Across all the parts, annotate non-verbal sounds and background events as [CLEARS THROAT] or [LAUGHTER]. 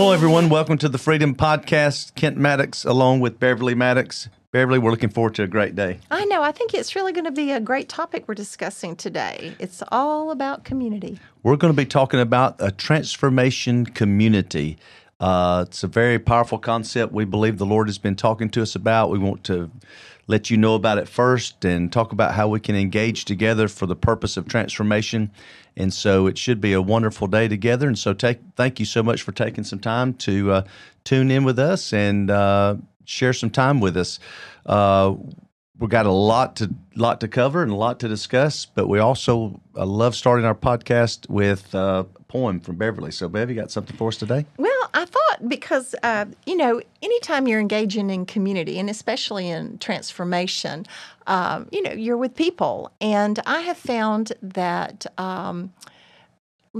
Hello, everyone. Welcome to the Freedom Podcast. Kent Maddox, along with Beverly Maddox. Beverly, we're looking forward to a great day. I know. I think it's really going to be a great topic we're discussing today. It's all about community. We're going to be talking about a transformation community. Uh, it's a very powerful concept we believe the Lord has been talking to us about. We want to let you know about it first and talk about how we can engage together for the purpose of transformation. And so it should be a wonderful day together. And so take, thank you so much for taking some time to uh, tune in with us and uh, share some time with us. We've got a lot to lot to cover and a lot to discuss, but we also uh, love starting our podcast with uh, a poem from Beverly. So, Bev, you got something for us today? Well, I thought because, uh, you know, anytime you're engaging in community and especially in transformation, um, you know, you're with people. And I have found that. Um,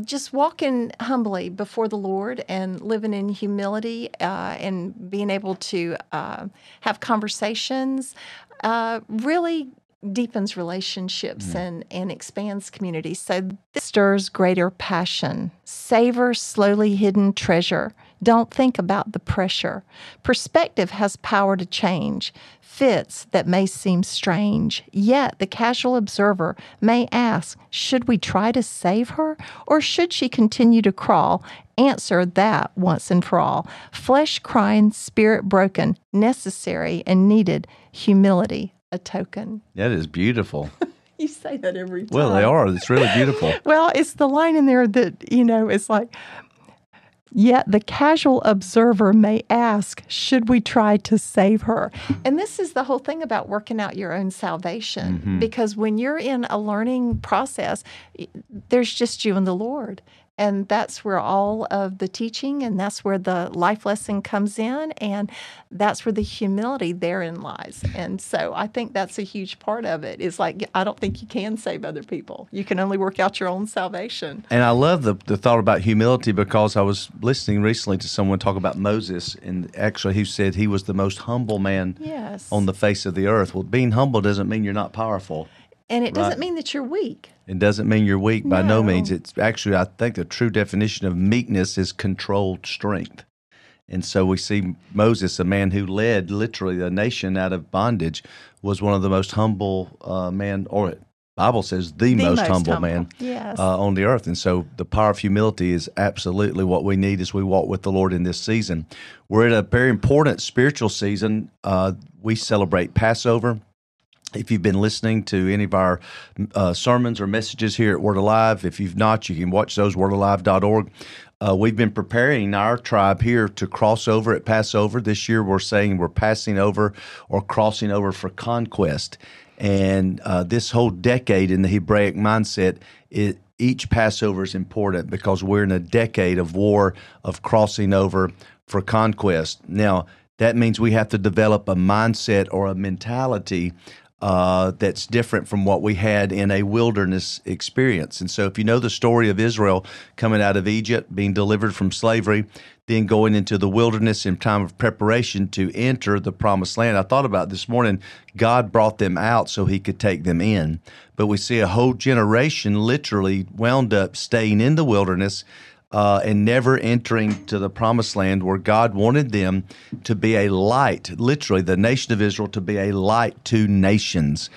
just walking humbly before the Lord and living in humility uh, and being able to uh, have conversations uh, really deepens relationships mm. and, and expands communities. So this stirs greater passion. Savor slowly hidden treasure. Don't think about the pressure. Perspective has power to change fits that may seem strange. Yet the casual observer may ask Should we try to save her, or should she continue to crawl? Answer that once and for all. Flesh crying, spirit broken, necessary and needed, humility a token. That is beautiful. [LAUGHS] you say that every time. Well, they are. It's really beautiful. [LAUGHS] well, it's the line in there that, you know, it's like, Yet the casual observer may ask, should we try to save her? And this is the whole thing about working out your own salvation. Mm-hmm. Because when you're in a learning process, there's just you and the Lord. And that's where all of the teaching and that's where the life lesson comes in. And that's where the humility therein lies. And so I think that's a huge part of it is like, I don't think you can save other people. You can only work out your own salvation. And I love the, the thought about humility because I was listening recently to someone talk about Moses. And actually, he said he was the most humble man yes. on the face of the earth. Well, being humble doesn't mean you're not powerful. And it doesn't mean that you're weak. It doesn't mean you're weak by no. no means. It's actually, I think, the true definition of meekness is controlled strength. And so we see Moses, a man who led literally a nation out of bondage, was one of the most humble uh, man, or Bible says the, the most, most, humble, humble. man yes. uh, on the earth. And so the power of humility is absolutely what we need as we walk with the Lord in this season. We're at a very important spiritual season. Uh, we celebrate Passover if you've been listening to any of our uh, sermons or messages here at Word Alive, if you've not, you can watch those wordalive.org. Uh, we've been preparing our tribe here to cross over at Passover. This year, we're saying we're passing over or crossing over for conquest. And uh, this whole decade in the Hebraic mindset, it, each Passover is important because we're in a decade of war, of crossing over for conquest. Now, that means we have to develop a mindset or a mentality uh, that's different from what we had in a wilderness experience. And so, if you know the story of Israel coming out of Egypt, being delivered from slavery, then going into the wilderness in time of preparation to enter the promised land, I thought about this morning, God brought them out so he could take them in. But we see a whole generation literally wound up staying in the wilderness uh, and never entering to the promised land where God wanted them to be a light, literally, the nation of Israel to be a light to nations.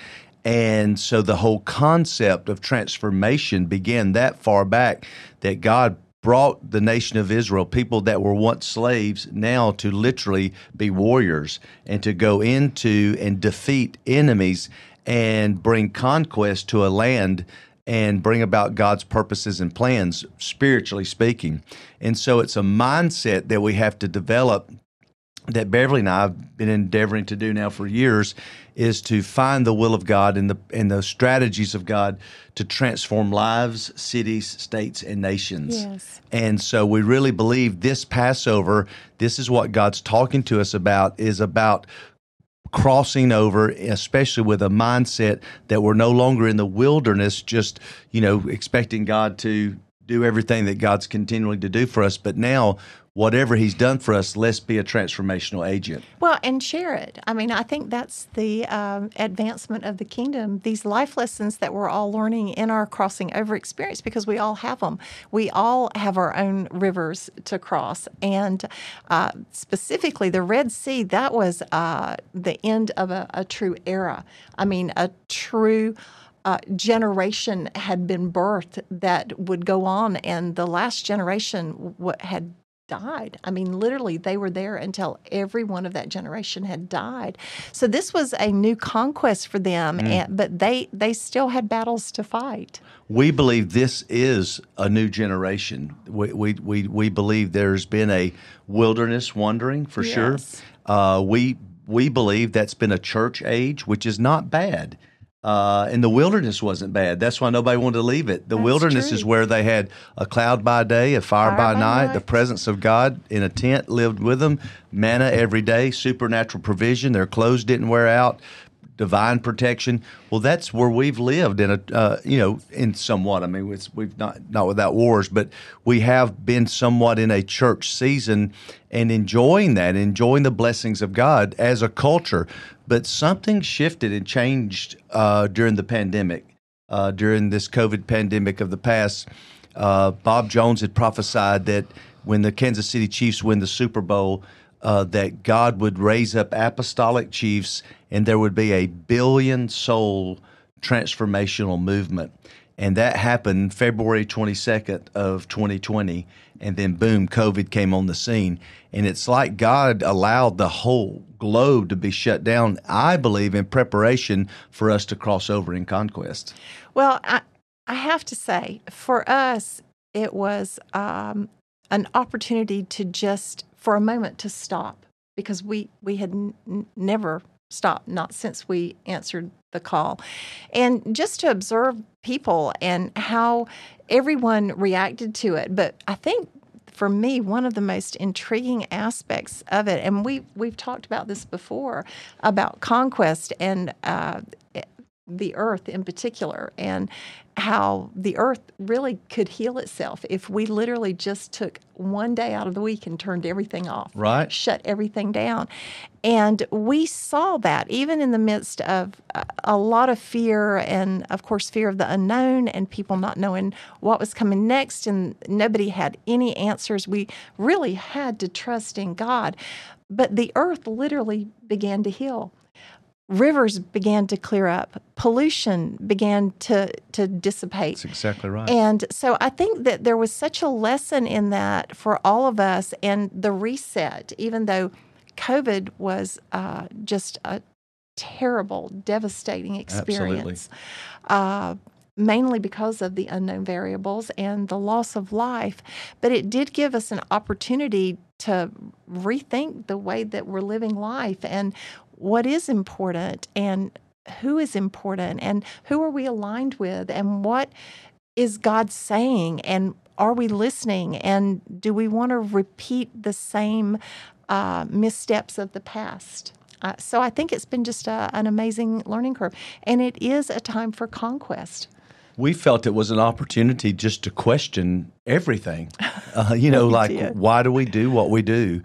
And so the whole concept of transformation began that far back that God brought the nation of Israel, people that were once slaves, now to literally be warriors and to go into and defeat enemies and bring conquest to a land and bring about God's purposes and plans, spiritually speaking. And so it's a mindset that we have to develop that Beverly and I have been endeavoring to do now for years is to find the will of God and the and the strategies of God to transform lives, cities, states, and nations. Yes. And so we really believe this Passover, this is what God's talking to us about, is about crossing over, especially with a mindset that we're no longer in the wilderness, just, you know, expecting God to do everything that God's continuing to do for us. But now whatever He's done for us, let's be a transformational agent. Well, and share it. I mean, I think that's the um, advancement of the kingdom. These life lessons that we're all learning in our crossing over experience, because we all have them. We all have our own rivers to cross, and uh, specifically the Red Sea. That was uh, the end of a, a true era. I mean, a true uh, generation had been birthed that would go on, and the last generation w- had died. I mean, literally, they were there until every one of that generation had died. So this was a new conquest for them, mm. and, but they they still had battles to fight. We believe this is a new generation. We we we, we believe there's been a wilderness wandering for yes. sure. Uh, we we believe that's been a church age, which is not bad. Uh, and the wilderness wasn't bad. That's why nobody wanted to leave it. The That's wilderness true. is where they had a cloud by day, a fire, fire by, by night, night, the presence of God in a tent lived with them, manna every day, supernatural provision. Their clothes didn't wear out, divine protection. Well, that's where we've lived in a uh, you know in somewhat. I mean, we've not not without wars, but we have been somewhat in a church season and enjoying that, enjoying the blessings of God as a culture. But something shifted and changed uh, during the pandemic, uh, during this COVID pandemic of the past. Uh, Bob Jones had prophesied that when the Kansas City Chiefs win the Super Bowl, uh, that God would raise up apostolic chiefs and there would be a billion soul transformational movement. And that happened February 22nd of 2020. And then boom, COVID came on the scene. And it's like God allowed the whole globe to be shut down, I believe, in preparation for us to cross over in conquest. Well, I, I have to say, for us, it was um, an opportunity to just for a moment to stop because we we had n- never stopped not since we answered the call. And just to observe people and how everyone reacted to it but i think for me one of the most intriguing aspects of it and we we've talked about this before about conquest and uh, the earth in particular and how the earth really could heal itself if we literally just took one day out of the week and turned everything off. Right. Shut everything down. And we saw that even in the midst of uh, a lot of fear and, of course, fear of the unknown and people not knowing what was coming next, and nobody had any answers. We really had to trust in God. But the earth literally began to heal rivers began to clear up, pollution began to to dissipate. That's exactly right. And so I think that there was such a lesson in that for all of us, and the reset, even though COVID was uh, just a terrible, devastating experience. Uh, mainly because of the unknown variables and the loss of life. But it did give us an opportunity to rethink the way that we're living life and what is important and who is important and who are we aligned with and what is God saying and are we listening and do we want to repeat the same uh, missteps of the past? Uh, so I think it's been just a, an amazing learning curve, and it is a time for conquest. We felt it was an opportunity just to question everything. [LAUGHS] Uh, you know, like why do we do what we do?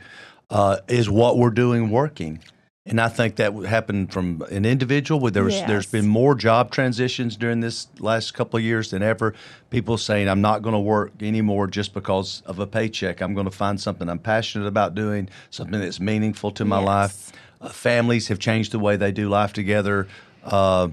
Uh, is what we're doing working? And I think that happened from an individual. There was, yes. There's been more job transitions during this last couple of years than ever. People saying, I'm not going to work anymore just because of a paycheck. I'm going to find something I'm passionate about doing, something that's meaningful to my yes. life. Uh, families have changed the way they do life together. Uh,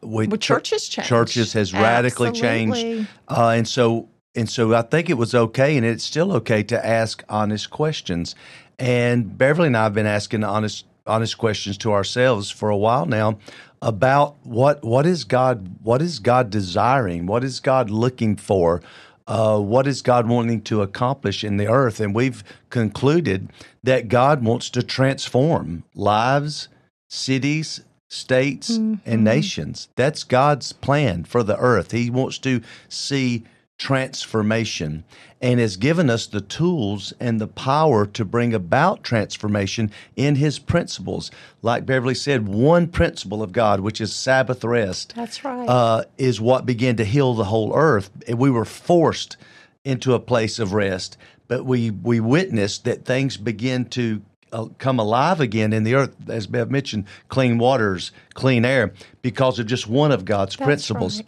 we, well, churches changed. Churches has radically Absolutely. changed. Uh, and so and so I think it was okay, and it's still okay to ask honest questions. And Beverly and I have been asking honest honest questions to ourselves for a while now about what what is God what is God desiring? What is God looking for? Uh, what is God wanting to accomplish in the earth? And we've concluded that God wants to transform lives, cities, states, mm-hmm. and nations. That's God's plan for the earth. He wants to see transformation and has given us the tools and the power to bring about transformation in his principles. Like Beverly said, one principle of God, which is Sabbath rest. That's right. Uh, is what began to heal the whole earth. We were forced into a place of rest but we we witnessed that things begin to uh, come alive again in the earth, as Bev mentioned, clean waters, clean air, because of just one of God's That's principles. right.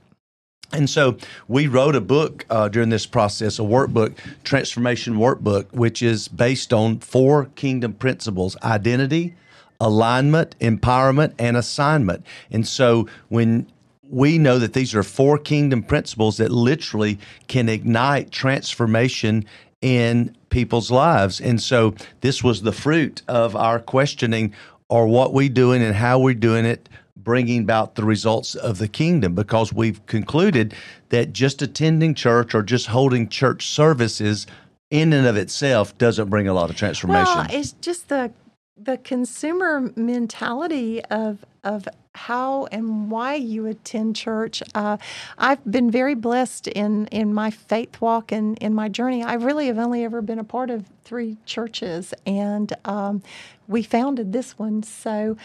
And so we wrote a book uh, during this process, a workbook, Transformation Workbook, which is based on four kingdom principles identity, alignment, empowerment, and assignment. And so when we know that these are four kingdom principles that literally can ignite transformation in people's lives. And so this was the fruit of our questioning are what we doing and how we're doing it bringing about the results of the kingdom because we've concluded that just attending church or just holding church services in and of itself doesn't bring a lot of transformation. Well, it's just the the consumer mentality of of how and why you attend church. Uh, I've been very blessed in in my faith walk and in my journey. I really have only ever been a part of three churches, and um, we founded this one. So.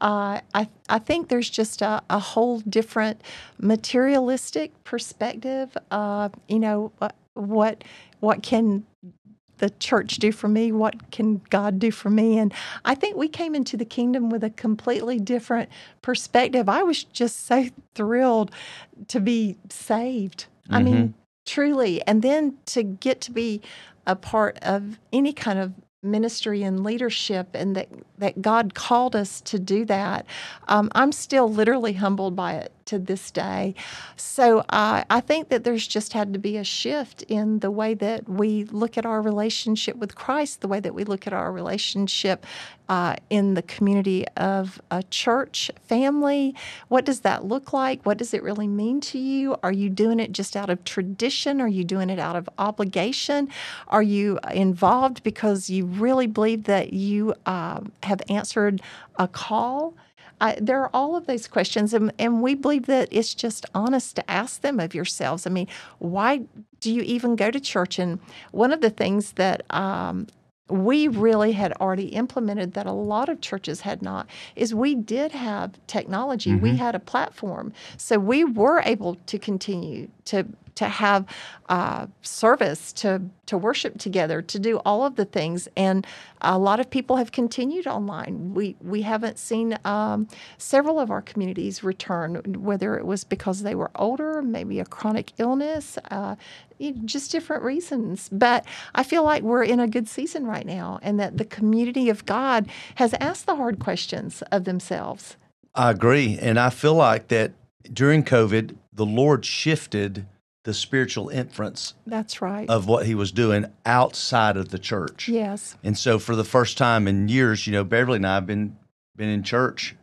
Uh, I I think there's just a, a whole different materialistic perspective. Uh, you know what what can the church do for me? What can God do for me? And I think we came into the kingdom with a completely different perspective. I was just so thrilled to be saved. I mean, truly. And then to get to be a part of any kind of ministry and leadership and that, that God called us to do that. Um, I'm still literally humbled by it to this day. So uh, I think that there's just had to be a shift in the way that we look at our relationship with Christ, the way that we look at our relationship uh, in the community of a church family. What does that look like? What does it really mean to you? Are you doing it just out of tradition? Are you doing it out of obligation? Are you involved because you really believe that you uh, have answered a call? I, there are all of those questions, and, and we believe that it's just honest to ask them of yourselves. I mean, why do you even go to church? And one of the things that um, we really had already implemented that a lot of churches had not is we did have technology. We mm-hmm. had a platform. So we were able to continue to to have uh, service to to worship together to do all of the things and a lot of people have continued online we we haven't seen um, several of our communities return whether it was because they were older maybe a chronic illness uh, just different reasons. But I feel like we're in a good season right now, and that the community of God has asked the hard questions of themselves. I agree. And I feel like that during COVID, the Lord shifted the spiritual inference That's right. of what he was doing outside of the church. yes. And so for the first time in years, you know, Beverly and I have been been in church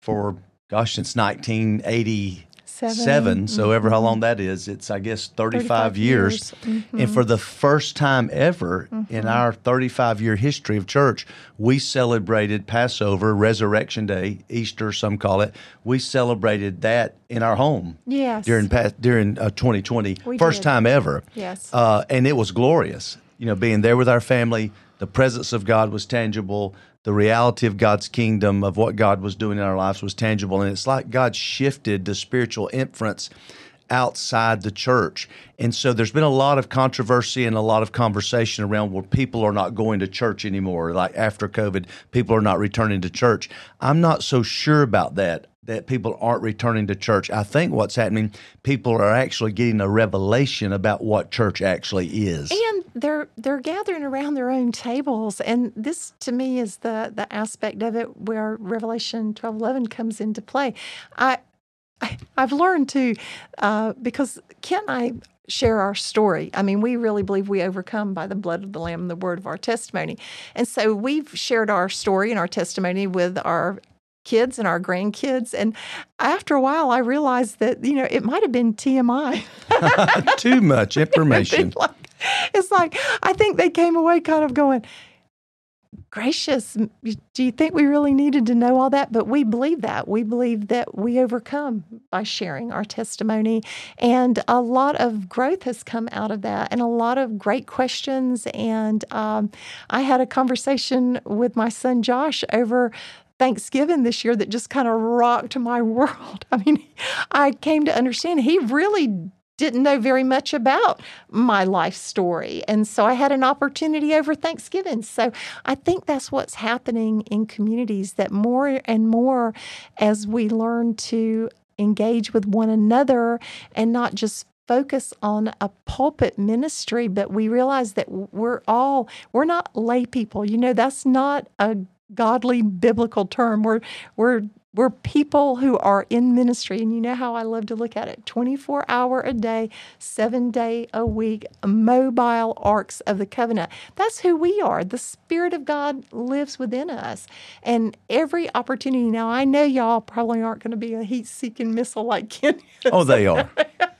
for gosh, since 1987. Seven. So ever Mm-hmm. how long that is, it's I guess 35, years. Mm-hmm. And for the first time ever in our 35 year history of church, we celebrated Passover, Resurrection Day, Easter, some call it. We celebrated that in our home Yes. during during uh, 2020, We first did. time ever. Yes. uh, and it was glorious. You know, being there with our family, the presence of God was tangible. The reality of God's kingdom, of what God was doing in our lives, was tangible, and it's like God shifted the spiritual inference outside the church. And so there's been a lot of controversy and a lot of conversation around where people are not going to church anymore. Like after COVID, people are not returning to church. I'm not so sure about that, that people aren't returning to church. I think what's happening, people are actually getting a revelation about what church actually is. and they're they're gathering around their own tables and this to me is the the aspect of it where revelation 12 11 comes into play i, I i've learned to uh, because and i share our story i mean we really believe we overcome by the blood of the lamb and the word of our testimony and so we've shared our story and our testimony with our kids and our grandkids and after a while i realized that you know it might have been tmi [LAUGHS] Too much [LAUGHS] information. it's like, it's like I think they came away kind of going, gracious, do you think we really needed to know all that? But we believe that. We believe that we overcome by sharing our testimony. And a lot of growth has come out of that and a lot of great questions. And um, I had a conversation with my son Josh over Thanksgiving this year that just kind of rocked my [LAUGHS] world. I mean, I came to understand he really didn't know very much about my life story. And so I had an opportunity over Thanksgiving. So I think that's what's happening in communities that more and more as we learn to engage with one another and not just focus on a pulpit ministry, but we realize that we're all, we're not lay people. You know, that's not a godly biblical term. We're, we're, we're people who are in ministry. And you know how I love to look at it 24 hour a day, seven day a week, mobile arks of the covenant. That's who we are. The Spirit of God lives within us. And every opportunity, now I know y'all probably aren't going to be a heat seeking missile like Ken. Oh, they are. [LAUGHS]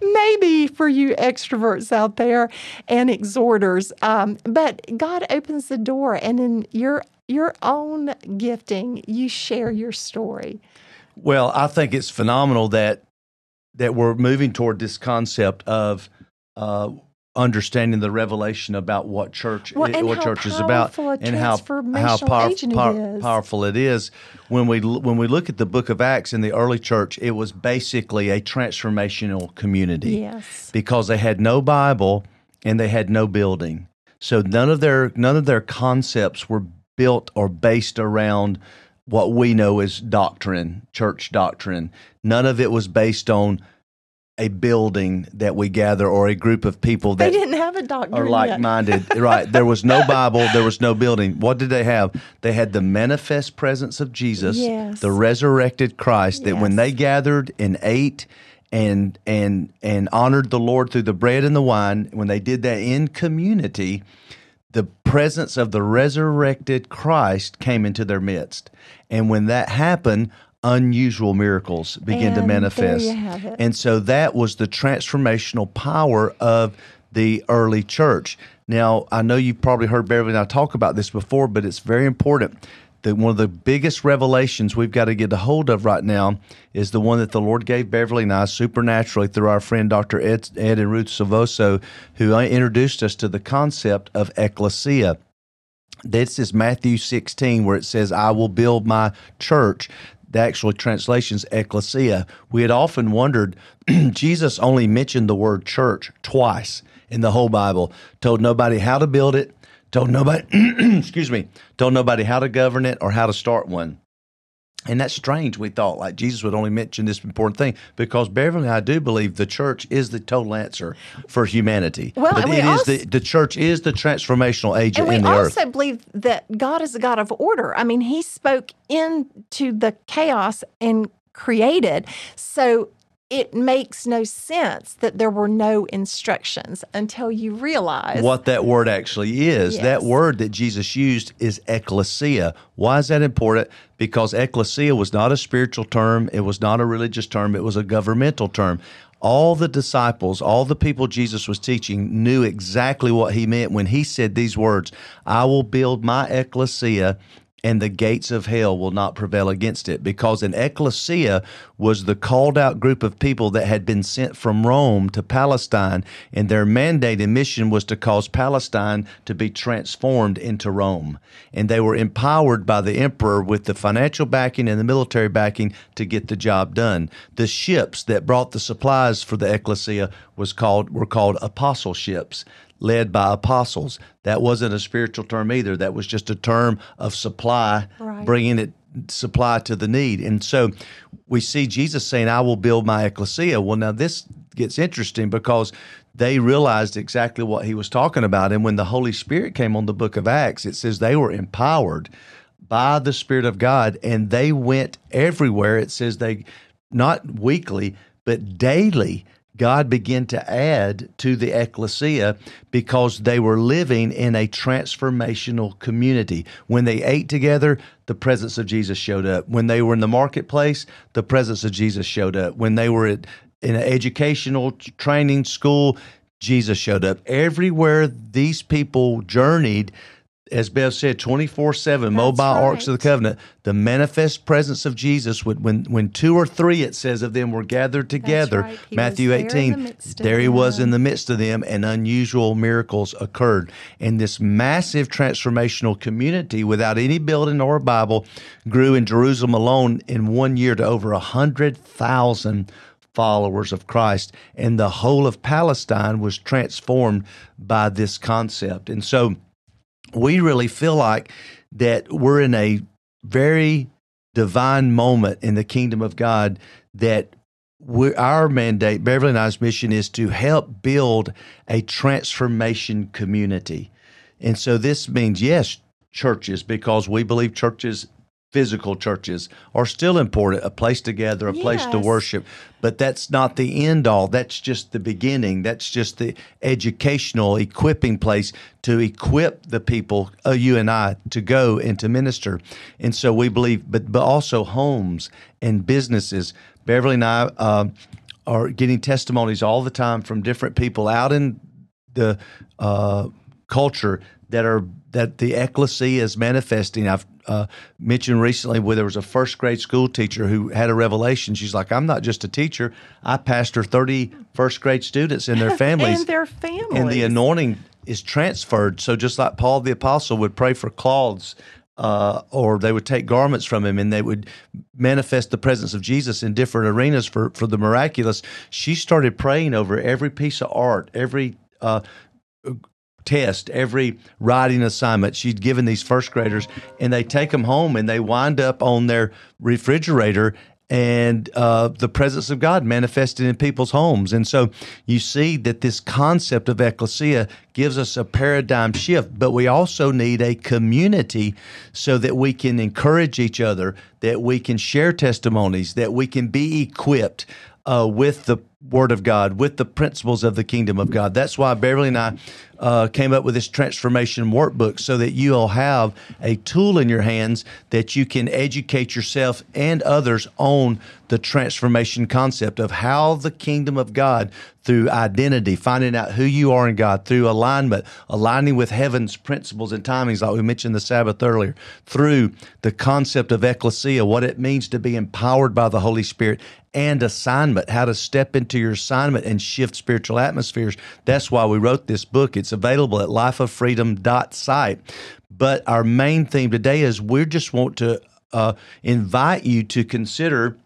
maybe for you extroverts out there and exhorters. Um, but God opens the door, and in your your own gifting, you share your story. Well, I think it's phenomenal that that we're moving toward this concept of uh, understanding the revelation about what church well, what church is about and how how power, power, powerful it is. When we when we look at the book of acts in the early church it was basically a transformational community yes. because they had no bible and they had no building. So none of their none of their concepts were built or based around what we know as doctrine church doctrine. None of it was based on a building that we gather or a group of people that they didn't have a doctor are like-minded. Right. There was no [LAUGHS] bible. There was no building. What did they have? They had the manifest presence of jesus yes. the resurrected christ that yes. when they gathered and ate and and and honored the lord through the bread and the wine when they did that in community the presence of the resurrected christ came into their midst. And when that happened unusual miracles begin and to manifest. And so that was the transformational power of the early church. Now, I know you've probably heard Beverly and I talk about this before, but it's very important that one of the biggest revelations we've got to get a hold of right now is the one that the Lord gave Beverly and I supernaturally through our friend Dr. Ed, Ed and Ruth Silvoso, who introduced us to the concept of ecclesia. This is Matthew 16, where it says, I will build my church the actual translation's ecclesia. We had often wondered, [CLEARS THROAT] Jesus only mentioned the word church twice in the whole Bible, told nobody how to build it, told nobody, [CLEARS THROAT] excuse me, told nobody how to govern it or how to start one. And that's strange, we thought, like Jesus would only mention this important thing because Beverly I do believe the church is the total answer for humanity. Well, but it also, is the, the church is the transformational agent in the earth. We also believe that God is a God of order. I mean, He spoke into the chaos and created. So it makes no sense that there were no instructions until you realize what that word actually is. Yes. That word that Jesus used is ecclesia. Why is that important? Because ecclesia was not a spiritual term, it was not a religious term, it was a governmental term. All the disciples, all the people Jesus was teaching knew exactly what he meant when he said these words I will build my ecclesia and the gates of hell will not prevail against it. Because an ecclesia was the called out group of people that had been sent from Rome to Palestine, and their mandate and mission was to cause Palestine to be transformed into Rome. And they were empowered by the emperor with the financial backing and the military backing to get the job done. The ships that brought the supplies for the ecclesia was called were called apostle ships led by apostles. That wasn't a spiritual term either. That was just a term of supply, right. bringing it supply to the need. And so we see Jesus saying, I will build my ecclesia. Well, now this gets interesting because they realized exactly what he was talking about. And when the Holy Spirit came on the book of Acts, it says they were empowered by the Spirit of God and they went everywhere. It says they, not weekly, but daily God began to add to the ecclesia because they were living in a transformational community. When they ate together, the presence of Jesus showed up. When they were in the marketplace, the presence of Jesus showed up. When they were at, in an educational training school, Jesus showed up. Everywhere these people journeyed, as Bev said, 24 7 mobile right. arks of the covenant, the manifest presence of Jesus would when when two or three it says of them were gathered together, right. Matthew 18, there, there he was in the midst of them and unusual miracles occurred. And this massive transformational community without any building or Bible grew in Jerusalem alone in one year to over a hundred thousand followers of Christ. And the whole of Palestine was transformed by this concept. And so we really feel like that we're in a very divine moment in the kingdom of God that our mandate, Beverly and I's mission is to help build a transformation community. And so this means, yes, churches, because we believe churches physical churches are still important a place to gather a yes. place to worship. But that's not the end all. That's just the beginning. That's just the educational equipping place to equip the people uh, you and I to go and to minister. And so we believe but but also homes and businesses. Beverly and I uh, are getting testimonies all the time from different people out in the uh, culture that are that the ecclesia is manifesting. I've uh, mentioned recently where there was a first grade school teacher who had a revelation. She's like, I'm not just a teacher. I pastor 30 first grade students and their [LAUGHS] families. and their families. And the anointing is transferred. So just like Paul the Apostle would pray for cloths, uh, or they would take garments from him and they would manifest the presence of Jesus in different arenas for, for the miraculous. She started praying over every piece of art, every uh, test, every writing assignment she'd given these first graders, and they take them home and they wind up on their refrigerator and uh, the presence of God manifested in people's homes. And so you see that this concept of ecclesia gives us a paradigm shift, but we also need a community so that we can encourage each other, that we can share testimonies, that we can be equipped uh, with the Word of God, with the principles of the kingdom of God. That's why Beverly and I uh, came up with this transformation workbook so that you'll have a tool in your hands that you can educate yourself and others on the transformation concept of how the kingdom of God through identity, finding out who you are in God, through alignment, aligning with heaven's principles and timings, like we mentioned the Sabbath earlier, through the concept of ecclesia, what it means to be empowered by the Holy Spirit, and assignment, how to step into your assignment and shift spiritual atmospheres. That's why we wrote this book. It's available at lifeoffreedom.site. But our main theme today is we just want to uh, invite you to consider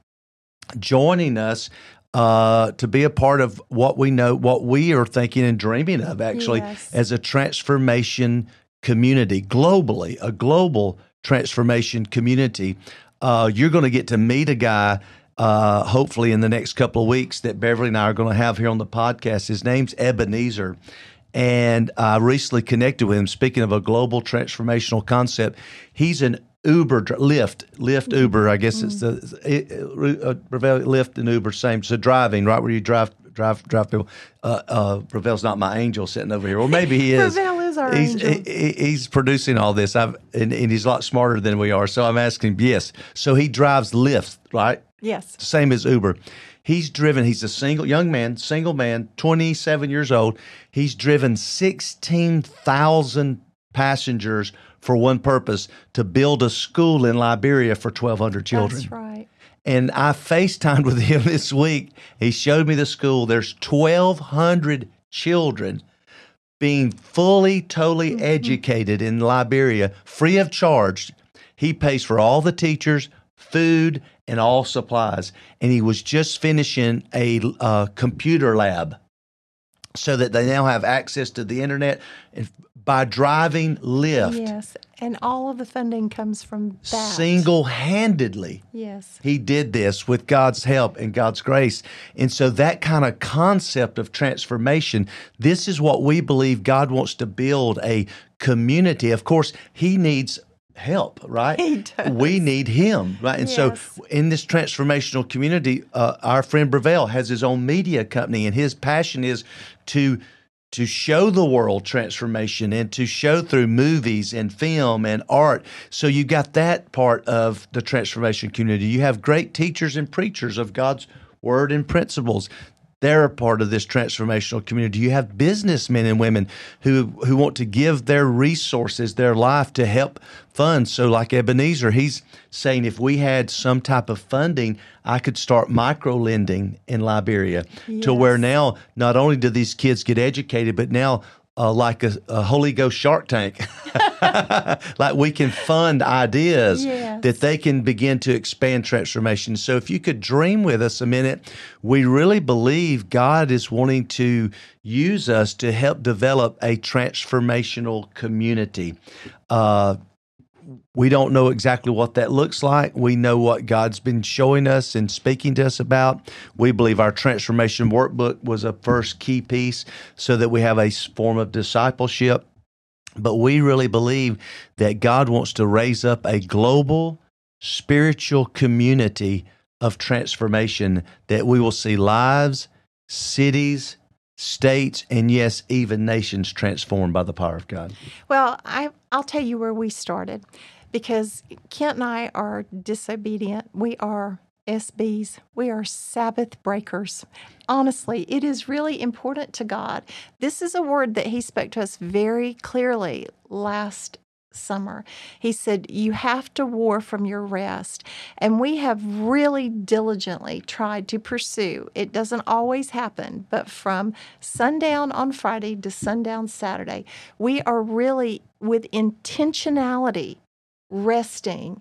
joining us uh, to be a part of what we know, what we are thinking and dreaming of, actually, yes. as a transformation community globally, a global transformation community. Uh, you're going to get to meet a guy uh, hopefully in the next couple of weeks that Beverly and I are going to have here on the podcast. His name's Ebenezer. And I recently connected with him. Speaking of a global transformational concept, he's an Uber, Lyft, Lyft, Uber. I guess it's the uh, Lyft and Uber, same. So driving, right where you drive, drive, drive people. Uh, uh, Ravel's not my angel sitting over here. Well, maybe he is. Ravel is our he's, angel. He, he's producing all this. I've and, and he's a lot smarter than we are. So I'm asking. Yes. So he drives Lyft, right? Yes. Same as Uber. He's driven, he's a single young man, single man, 27 years old. He's driven 16,000 passengers for one purpose to build a school in Liberia for 1,200 children. That's right. And I FaceTimed with [LAUGHS] him this week. He showed me the school. There's 1,200 children being fully, totally mm-hmm. educated in Liberia, free of charge. He pays for all the teachers, food, and all supplies. And he was just finishing a uh, computer lab so that they now have access to the internet by driving Lyft. Yes, and all of the funding comes from that. Single handedly. Yes. He did this with God's help and God's grace. And so, that kind of concept of transformation, this is what we believe God wants to build a community. Of course, He needs help, right? He does. We need him, right? And yes. so, in this transformational community, uh, our friend Brevel has his own media company, and his passion is to to show the world transformation and to show through movies and film and art. So you got that part of the transformation community. You have great teachers and preachers of God's word and principles they're a part of this transformational community. You have businessmen and women who who want to give their resources, their life to help fund. So, like Ebenezer, he's saying if we had some type of funding, I could start micro lending in Liberia yes. to where now not only do these kids get educated, but now uh, like a, a, Holy Ghost Shark Tank. [LAUGHS] like we can fund ideas yes. that they can begin to expand transformation. So if you could dream with us a minute, we really believe God is wanting to use us to help develop a transformational community. Uh, we don't know exactly what that looks like. We know what God's been showing us and speaking to us about. We believe our transformation workbook was a first key piece so that we have a form of discipleship. But we really believe that God wants to raise up a global spiritual community of transformation that we will see lives, cities, states, and yes, even nations transformed by the power of God. Well, I, I'll tell you where we started because Kent and I are disobedient. We are SBs. We are Sabbath breakers. Honestly, it is really important to God. This is a word that He spoke to us very clearly last summer. He said, You have to war from your rest. And we have really diligently tried to pursue. It doesn't always happen, but from sundown on Friday to sundown Saturday, we are really with intentionality resting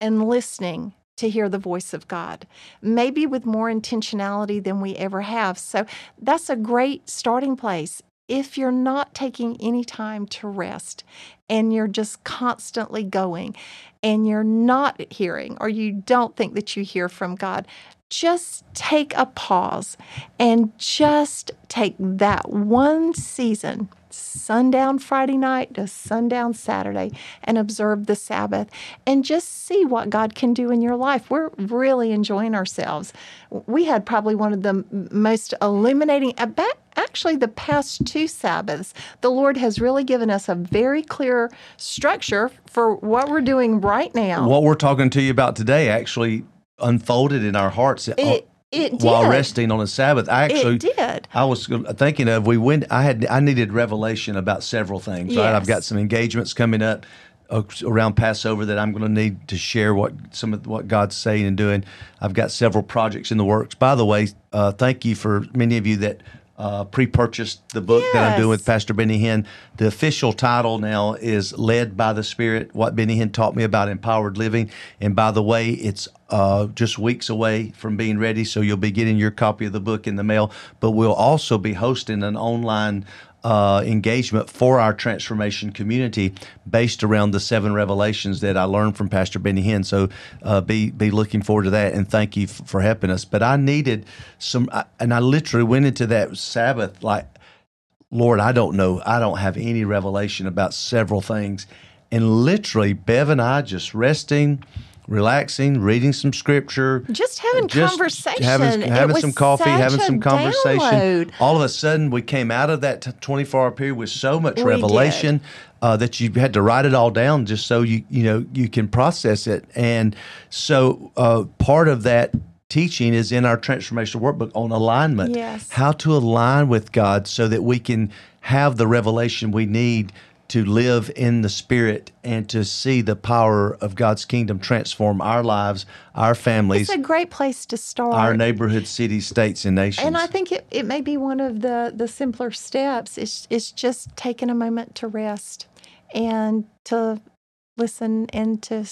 and listening to hear the voice of God, maybe with more intentionality than we ever have. So that's a great starting place. If you're not taking any time to rest and you're just constantly going and you're not hearing or you don't think that you hear from God, just take a pause and just take that one season sundown Friday night to sundown Saturday and observe the Sabbath and just see what God can do in your life. We're really enjoying ourselves. We had probably one of the most illuminating, uh, about actually the past two Sabbaths, the Lord has really given us a very clear structure for what we're doing right now. What we're talking to you about today actually unfolded in our hearts. It, it while resting on a Sabbath. I actually it did. I was thinking of we went. I had I needed revelation about several things. Yes. Right, I've got some engagements coming up uh, around Passover that I'm going to need to share what some of what God's saying and doing. I've got several projects in the works. By the way, uh, thank you for many of you that uh, pre-purchased the book yes. that I'm doing with Pastor Benny Hinn. The official title now is "Led by the Spirit: What Benny Hinn Taught Me About Empowered Living." And by the way, it's uh, just weeks away from being ready, so you'll be getting your copy of the book in the mail. But we'll also be hosting an online uh, engagement for our transformation community based around the seven revelations that I learned from Pastor Benny Hinn. So uh, be be looking forward to that, and thank you f- for helping us. But I needed some, and I literally went into that Sabbath like, Lord, I don't know, I don't have any revelation about several things, and literally Bev and I just resting relaxing, reading some scripture, just having just conversation, having, having some coffee, having some conversation. Download. All of a sudden, we came out of that 24 hour period with so much we revelation uh, that you had to write it all down just so you you know you can process it. And so uh, part of that teaching is in our transformational workbook on alignment. Yes. How to align with God so that we can have the revelation we need to live in the Spirit and to see the power of God's kingdom transform our lives, our families. It's a great place to start. Our neighborhood, cities, states, and nations. And I think it, it may be one of the, the simpler steps. It's, it's just taking a moment to rest and to listen and to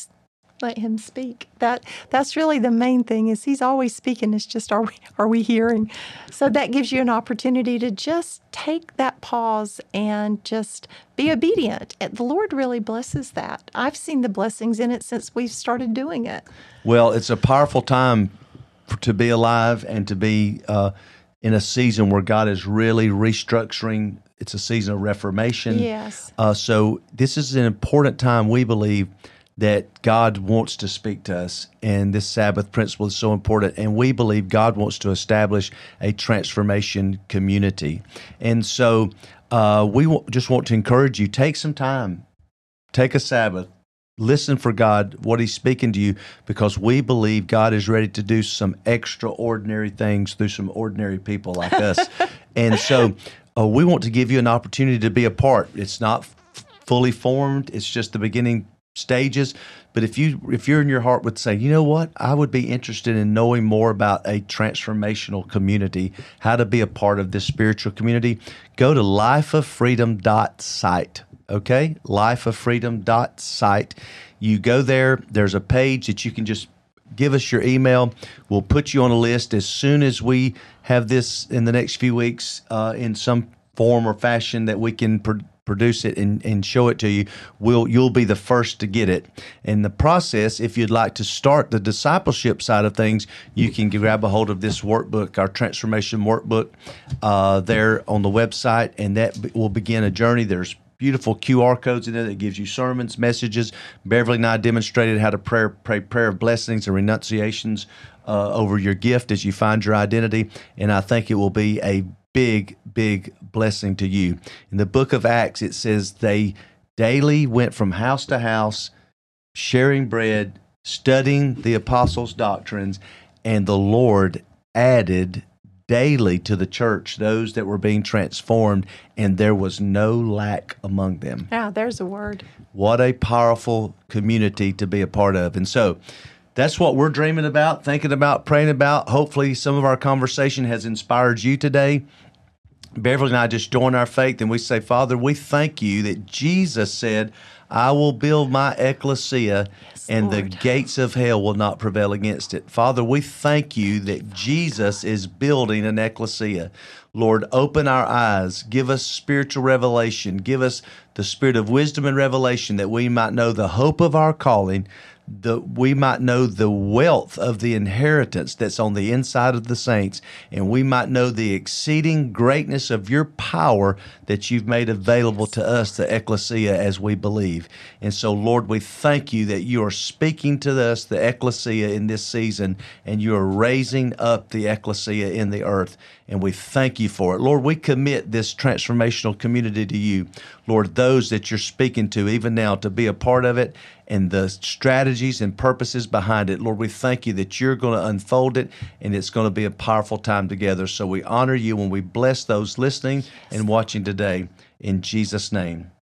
let him speak. That that's really the main thing is he's always speaking. It's just are we are we hearing? So that gives you an opportunity to just take that pause and just be obedient. The Lord really blesses that. I've seen the blessings in it since we've started doing it. Well, it's a powerful time to be alive and to be uh, in a season where God is really restructuring. It's a season of reformation. Yes. Uh, so this is an important time we believe that God wants to speak to us, and this Sabbath principle is so important. And we believe God wants to establish a transformation community. And so uh, we w- just want to encourage you take some time, take a Sabbath, listen for God, what He's speaking to you, because we believe God is ready to do some extraordinary things through some ordinary people like us. [LAUGHS] and so uh, we want to give you an opportunity to be a part. It's not f- fully formed, it's just the beginning stages. But if you if you're in your heart would say, you know what, I would be interested in knowing more about a transformational community, how to be a part of this spiritual community, go to lifeoffreedom.site. Okay, lifeoffreedom.site. You go there. There's a page that you can just give us your email. We'll put you on a list as soon as we have this in the next few weeks uh, in some form or fashion that we can pr- produce it and, and show it to you. We'll you'll be the first to get it. In the process, if you'd like to start the discipleship side of things, you can grab a hold of this workbook, our transformation workbook, uh, there on the website, and that will begin a journey. There's beautiful QR codes in there that gives you sermons, messages. Beverly and I demonstrated how to pray, pray prayer of blessings and renunciations uh, over your gift as you find your identity. And I think it will be a big, big blessing to you. In the book of Acts, it says they daily went from house to house, sharing bread, studying the apostles' doctrines, and the Lord added daily to the church those that were being transformed, and there was no lack among them. Yeah, there's a word. What a powerful community to be a part of. And so, that's what we're dreaming about, thinking about, praying about. Hopefully, some of our conversation has inspired you today. Beverly and I just join our faith and we say, Father, we thank you that Jesus said, I will build my ecclesia yes, and Lord. the gates of hell will not prevail against it. Father, we thank you that Jesus is building an ecclesia. Lord, open our eyes, give us spiritual revelation, give us the spirit of wisdom and revelation that we might know the hope of our calling, the we might know the wealth of the inheritance that's on the inside of the saints, and we might know the exceeding greatness of your power that you've made available to us, the ecclesia, as we believe. And so, Lord, we thank you that you are speaking to us, the ecclesia, in this season, and you are raising up the ecclesia in the earth. And we thank you for it. Lord, we commit this transformational community to you. Lord, those that you're speaking to even now to be a part of it and the strategies and purposes behind it. Lord, we thank you that you're going to unfold it and it's going to be a powerful time together. So we honor you when we bless those listening and watching today. In Jesus' name.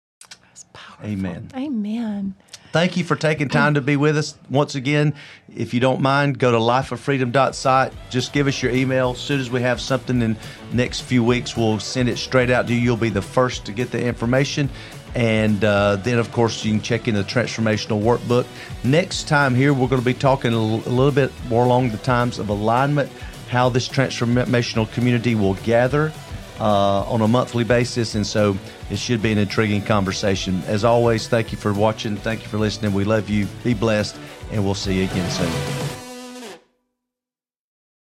Amen. Amen. Thank you for taking time to be with us. Once again, if you don't mind, go to lifeoffreedom.site. Just give us your email. As soon as we have something in next few weeks, we'll send it straight out to you. You'll be the first to get the information. And uh, then, of course, you can check in the transformational workbook. Next time here, we're going to be talking a little bit more along the times of alignment, how this transformational community will gather uh, on a monthly basis. And so it should be an intriguing conversation. As always, thank you for watching. Thank you for listening. We love you. Be blessed. And we'll see you again soon.